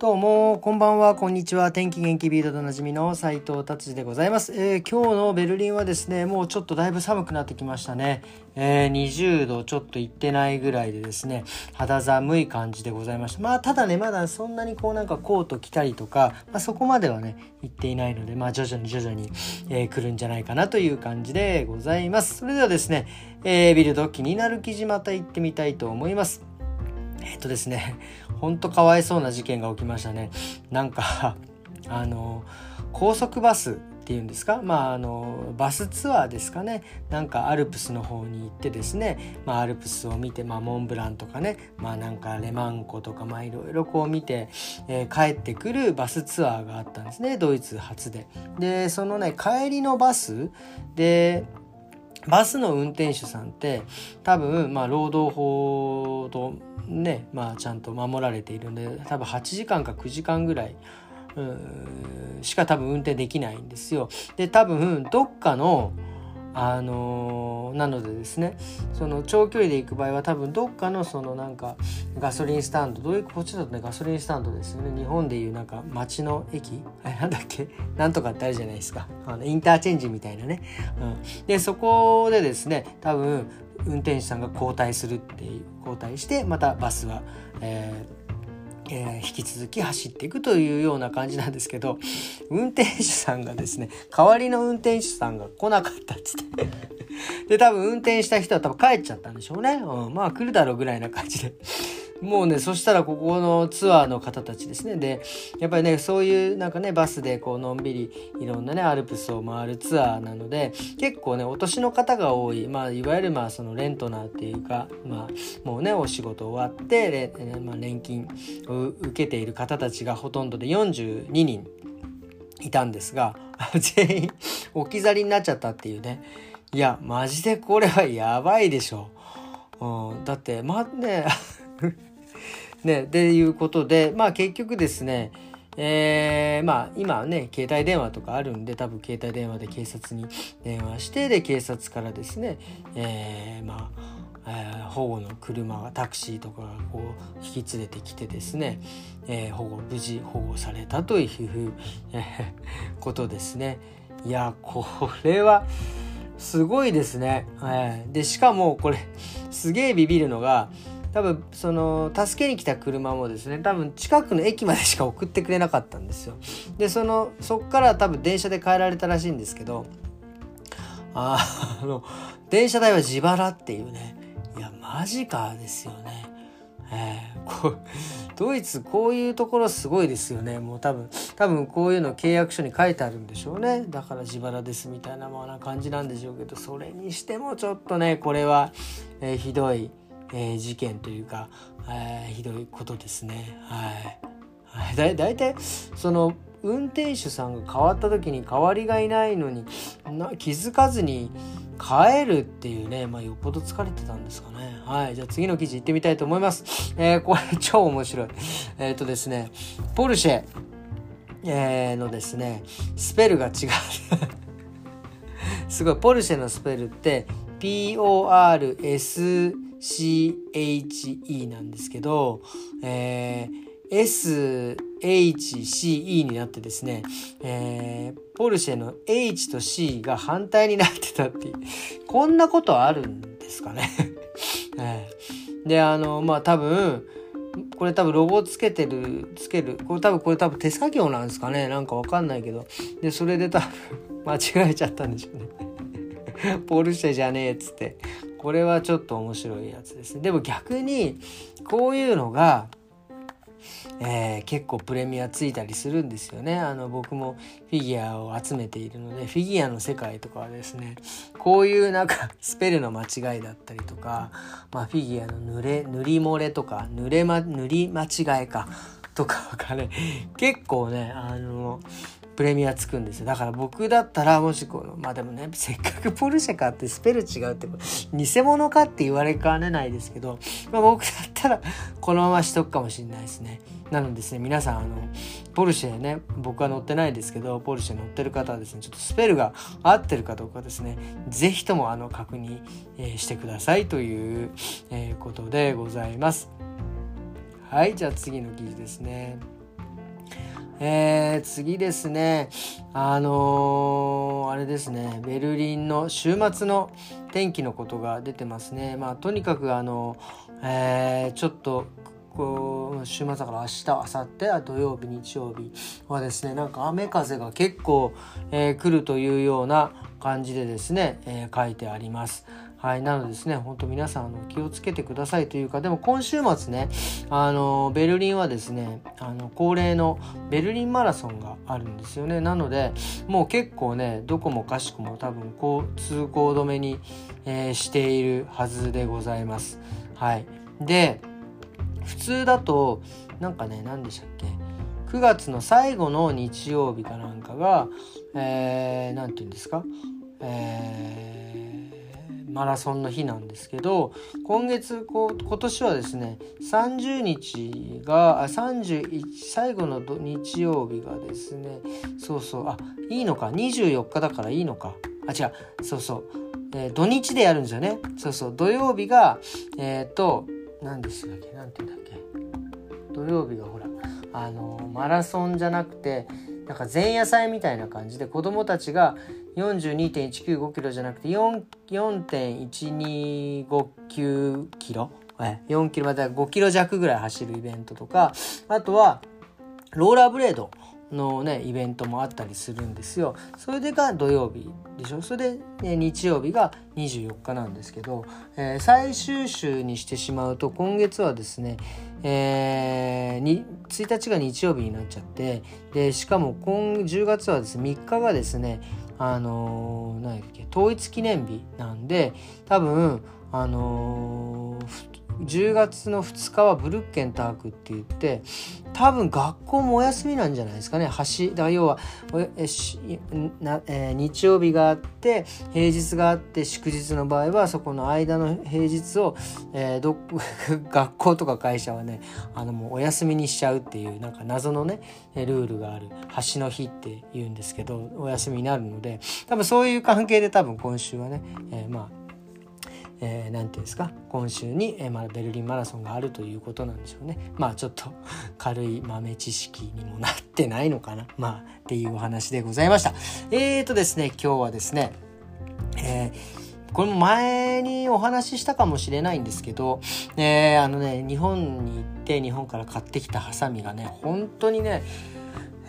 どうも、こんばんは、こんにちは。天気元気ビートでおなじみの斉藤達治でございます、えー、今日のベルリンはですね、もうちょっとだいぶ寒くなってきましたね。えー、20度ちょっといってないぐらいでですね、肌寒い感じでございました。まあ、ただね、まだそんなにこうなんかコート着たりとか、まあ、そこまではね、行っていないので、まあ、徐々に徐々に、えー、来るんじゃないかなという感じでございます。それではですね、えー、ビルド気になる記事また行ってみたいと思います。えっとですね、ほんとかわいそうな事件が起きましたね。なんかあの、高速バスっていうんですか？まああのバスツアーですかね。なんかアルプスの方に行ってですね、まあ、アルプスを見て、まあ、モンブランとかね。まあなんかレマン湖とかまあいろいろこう見て、えー、帰ってくるバスツアーがあったんですね。ドイツ初で。でそのね帰りのバスでバスの運転手さんって多分まあ労働法とねまあちゃんと守られているんで多分8時間か9時間ぐらいしか多分運転できないんですよ。で多分どっかのあのー、なのでですねその長距離で行く場合は多分どっかのそのなんかガソリンスタンドどういうこっちだとねガソリンスタンドですよね。日本でいうなんか街の駅あれなんだっけ？なんとかってあるじゃないですか。あのインターチェンジみたいなね、うん、でそこでですね多分運転手さんが交代するっていう交代してまたバスは、えーえー、引き続き走っていくというような感じなんですけど運転手さんがですね代わりの運転手さんが来なかったっつって。で多分運転した人は多分帰っちゃったんでしょうね、うん、まあ来るだろうぐらいな感じで。もうね、そしたらここのツアーの方たちですね。で、やっぱりね、そういうなんかね、バスでこうのんびりいろんなね、アルプスを回るツアーなので、結構ね、お年の方が多い、まあ、いわゆるまあ、そのレントナーっていうか、まあ、もうね、お仕事終わって、まあ、年金を受けている方たちがほとんどで42人いたんですが、全員置き去りになっちゃったっていうね。いや、マジでこれはやばいでしょ。うん、だって、まあね、ね、でいうことで、まあ結局ですね、えー、まあ今ね携帯電話とかあるんで多分携帯電話で警察に電話してで警察からですね、えー、まあ、えー、保護の車がタクシーとかがこう引き連れてきてですね、えー、保護無事保護されたという、え、ことですね。いやこれはすごいですね。えー、でしかもこれすげえビビるのが多分その助けに来た車もですね多分近くの駅までしか送ってくれなかったんですよ。でそのそっから多分電車で帰られたらしいんですけどああの電車代は自腹っていうね。いやマジかですよね。えー、こドイツこういうところすごいですよね。もう多分多分こういうの契約書に書いてあるんでしょうね。だから自腹ですみたいなまあな感じなんでしょうけどそれにしてもちょっとねこれは、えー、ひどい。えー、事件というか、えー、ひどいことですね。はい。だだいたいその運転手さんが変わった時に代わりがいないのにな気づかずに帰るっていうね、まあ、よっぽど疲れてたんですかね。はい。じゃあ次の記事行ってみたいと思います。えー、これ超面白い。えっ、ー、とですね、ポルシェ、えー、のですね、スペルが違う。すごい、ポルシェのスペルって、PORS CHE なんですけど、えー、SHCE になってですね、えー、ポルシェの H と C が反対になってたっていう、こんなことあるんですかね。えー、で、あの、まあ多分、これ多分ロゴつけてる、つける。これ多分これ多分手作業なんですかね。なんかわかんないけど。で、それで多分間違えちゃったんでしょうね。ポルシェじゃねえっつって。これはちょっと面白いやつですね。でも逆にこういうのが、えー、結構プレミアついたりするんですよね。あの僕もフィギュアを集めているのでフィギュアの世界とかはですねこういうなんかスペルの間違いだったりとか、まあ、フィギュアの濡れ塗り漏れとか濡れ、ま、塗り間違いかとかがね結構ねあのプレミアつくんですよ。だから僕だったら、もしこの、まあでもね、せっかくポルシェ買ってスペル違うって、偽物かって言われかねないですけど、まあ僕だったら、このまましとくかもしれないですね。なのでですね、皆さん、あの、ポルシェね、僕は乗ってないですけど、ポルシェ乗ってる方はですね、ちょっとスペルが合ってるかどうかですね、ぜひともあの、確認、え、してくださいという、え、ことでございます。はい、じゃあ次の記事ですね。えー、次ですね、あのー、あれですね、ベルリンの週末の天気のことが出てますね。まあ、とにかくあの、えー、ちょっとこう週末だから明日明後日は土曜日日曜日はですねなんか雨風が結構、えー、来るというような感じでですね、え、書いてあります。はい、なのでですね、本当皆さんあの気をつけてくださいというか、でも今週末ね、あのベルリンはですね、あの恒例のベルリンマラソンがあるんですよね。なので、もう結構ね、どこもかしくも多分こう通行止めに、えー、しているはずでございます。はい。で、普通だとなんかね何でしたっけ？9月の最後の日曜日かなんかが、えー、て言うんですか、えー、マラソンの日なんですけど今月こ今年はですね30日があ31最後の日曜日がですねそうそうあいいのか24日だからいいのか。あ違うそうそう、えー、土日でやるんですよね。そうそう土曜日がえっ、と何でしたっけ何て言うんだっけ。土曜日がほらあのマラソンじゃなくてなんか前夜祭みたいな感じで子供たちが42.195キロじゃなくて4.125キロ？4キロまで5キロ弱ぐらい走るイベントとかあとはローラーブレードのねイベントもあったりするんですよ。それでが土曜日でしょ？それで、ね、日曜日が24日なんですけど、えー、最終週にしてしまうと今月はですね、えー、に1日が日曜日になっちゃってでしかも今10月はですね3日がですねあのー、何だっけ統一記念日なんで多分あのー10月の2日はブルッケンタークって言って多分学校もお休みなんじゃないですかね。橋だから要はえな、えー、日曜日があって平日があって祝日の場合はそこの間の平日を、えー、ど 学校とか会社はねあのもうお休みにしちゃうっていうなんか謎のねルールがある橋の日って言うんですけどお休みになるので多分そういう関係で多分今週はね、えー、まあえー、て言うんですか？今週に、えーまあ、ベルリンマラソンがあるということなんでしょうね。まあちょっと 軽い豆知識にもなってないのかな。まあっていうお話でございました。えーとですね今日はですねえーこれも前にお話ししたかもしれないんですけど、えー、あのね、日本に行って日本から買ってきたハサミがね、本当にね、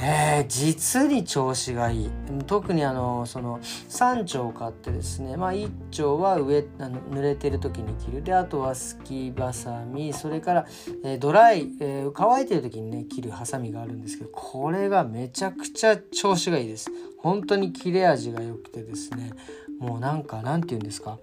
えー、実に調子がいい。特にあのその3丁買ってですねまあ1丁は上あの濡れてる時に切る。であとはすきばさみそれから、えー、ドライ、えー、乾いてる時にね切るハサミがあるんですけどこれがめちゃくちゃ調子がいいです。本当に切れ味が良くてですねもうなんかなんて言うんですか？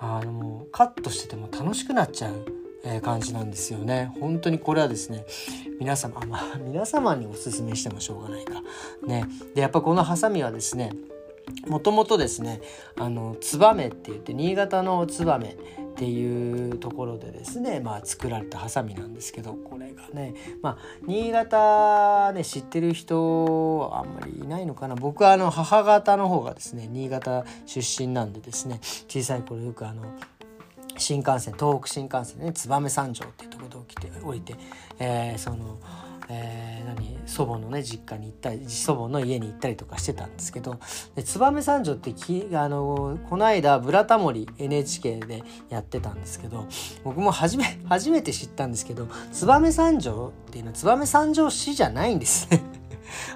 あのもうカットしてても楽しくなっちゃう。え感じなんですよね。本当にこれはですね、皆様、まあ、皆様におすすめしてもしょうがないか。ね。で、やっぱこのハサミはですね、もともとですね、あの、ツバメって言って、新潟のツバメっていうところでですね、まあ、作られたハサミなんですけど、これがね、まあ、新潟ね、知ってる人あんまりいないのかな。僕はあの、母方の方がですね、新潟出身なんでですね、小さい頃よくあの、新幹線東北新幹線ね燕三条っていうところで起きて降りて、えー、その、えー、何祖母のね実家に行ったり祖母の家に行ったりとかしてたんですけど燕三条ってきあのこの間「ブラタモリ」NHK でやってたんですけど僕も初め初めて知ったんですけど燕三条っていうのは燕三条市じゃないんですね。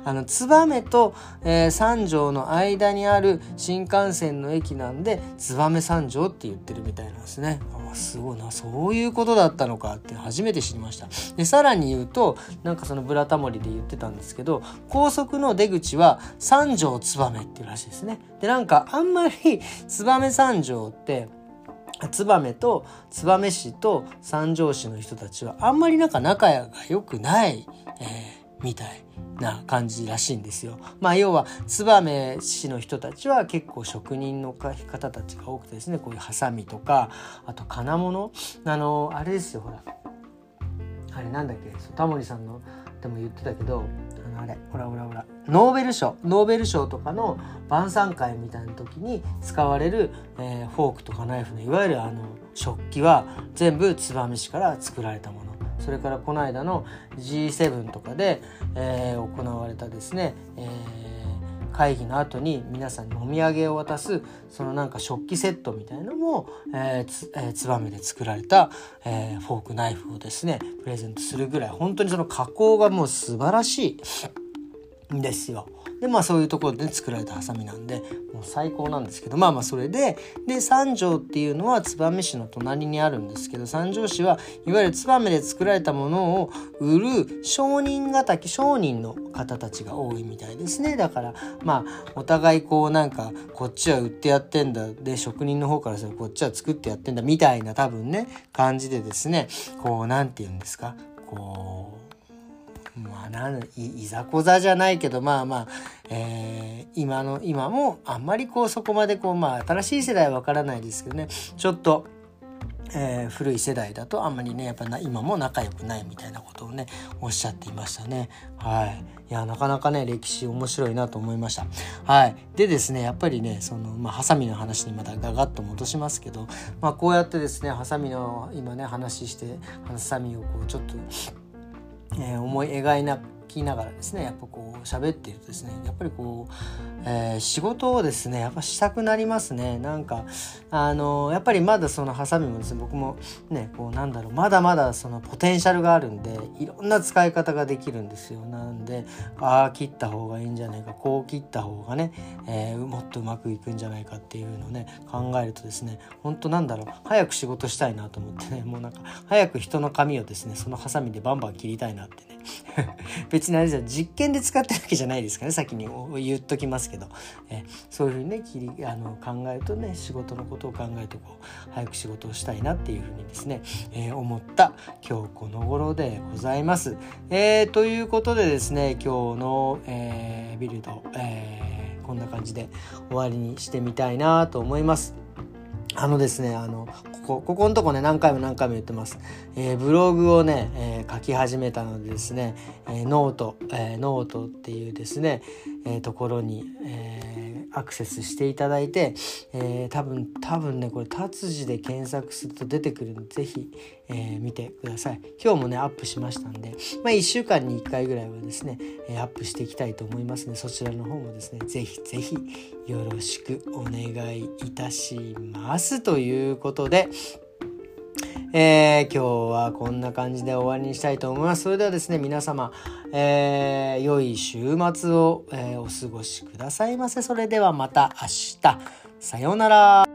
あの、燕と、えー、三条の間にある新幹線の駅なんで、燕三条って言ってるみたいなんですね。あすごいな、そういうことだったのかって初めて知りました。で、さらに言うと、なんかそのブラタモリで言ってたんですけど、高速の出口は三条燕っていうらしいですね。で、なんかあんまり燕三条って、燕と燕市と三条市の人たちはあんまりなんか仲が良くない、えーみたいな感じらしいんですよ。まあ要は燕市の人たちは結構職人の方たちが多くてですねこういうハサミとかあと金物。あのあれですよほら。あれなんだっけ？タモリさんのでも言ってたけどあのあれほらほらほら。ノーベル賞。ノーベル賞とかの晩餐会みたいな時に使われる、えー、フォークとかナイフのいわゆるあの食器は全部燕市から作られたもの。それからこの間の G7 とかで、えー、行われたですね、えー、会議の後に皆さんにお土産を渡すそのなんか食器セットみたいのも、えーつえー、ツで作られた、えー、フォークナイフをですねプレゼントするぐらい本当にその加工がもう素晴らしいんですよ。でまあそういうところで作られたハサミなんでもう最高なんですけどまあまあそれでで三条っていうのは燕市の隣にあるんですけど三条市はいわゆる燕で作られたものを売る商人敵商人の方たちが多いみたいですね。だからまあお互いこうなんかこっちは売ってやってんだ。で職人の方からするとこっちは作ってやってんだみたいな多分ね感じでですねこう何て言うんですかこうまあなんいざこざじゃないけどまあまあ、えー、今の今もあんまりこうそこまでこうまあ新しい世代はわからないですけどね。ちょっとえー、古い世代だとあんまりねやっぱ今も仲良くないみたいなことをねおっしゃっていましたね。はい。いやなかなかね歴史面白いなと思いました。はい。でですねやっぱりねそのまあハサミの話にまたガガッと戻しますけどまあこうやってですねハサミの今ね話してハサミをこうちょっとえー、思い描いなきながらですねやっぱこう喋っているとですねやっぱりこう、えー、仕事をですねやっぱしたくなりますね。なんかあのやっぱりまだそのハサミもですね僕もねこうなんだろうまだまだそのポテンシャルがあるんでいろんな使い方ができるんですよ。なんでああ切った方がいいんじゃないかこう切った方がね、えー、もっとうまくいくんじゃないかっていうのをね考えるとですね本当なんだろう早く仕事したいなと思ってねもうなんか早く人の髪をですねそのハサミでバンバン切りたいなってね。別にあれじゃ実験で使ってるわけじゃないですかね先に言っときますけど、えそういうふうにね切りあの考えるとね仕事のことを考えてこう早く仕事をしたいなっていうふうにですね、えー、思った今日この頃でございます。えー、ということでですね今日の、えー、ビルド、え、こんな感じで終わりにしてみたいなと思います。あのですね、あの、ここ、ここのとこね、何回も何回も言ってます。えー、ブログをね、えー、書き始めたのでですね、えー、 note、えノートっていうですね、えところに、えアクセスしていただいて、え多分、多分ね、これ、達字で検索すると出てくるんで、是非、え見てください。今日もね、アップしましたんで、まあ、1週間に1回ぐらいはですね、えアップしていきたいと思いますので、そちらの方もですね、是非是非よろしくお願いいたします。ということで、えー、今日はこんな感じで終わりにしたいと思います。それではですね、皆様、えー、良い週末を、えー、お過ごしくださいませ。それではまた明日。さようなら。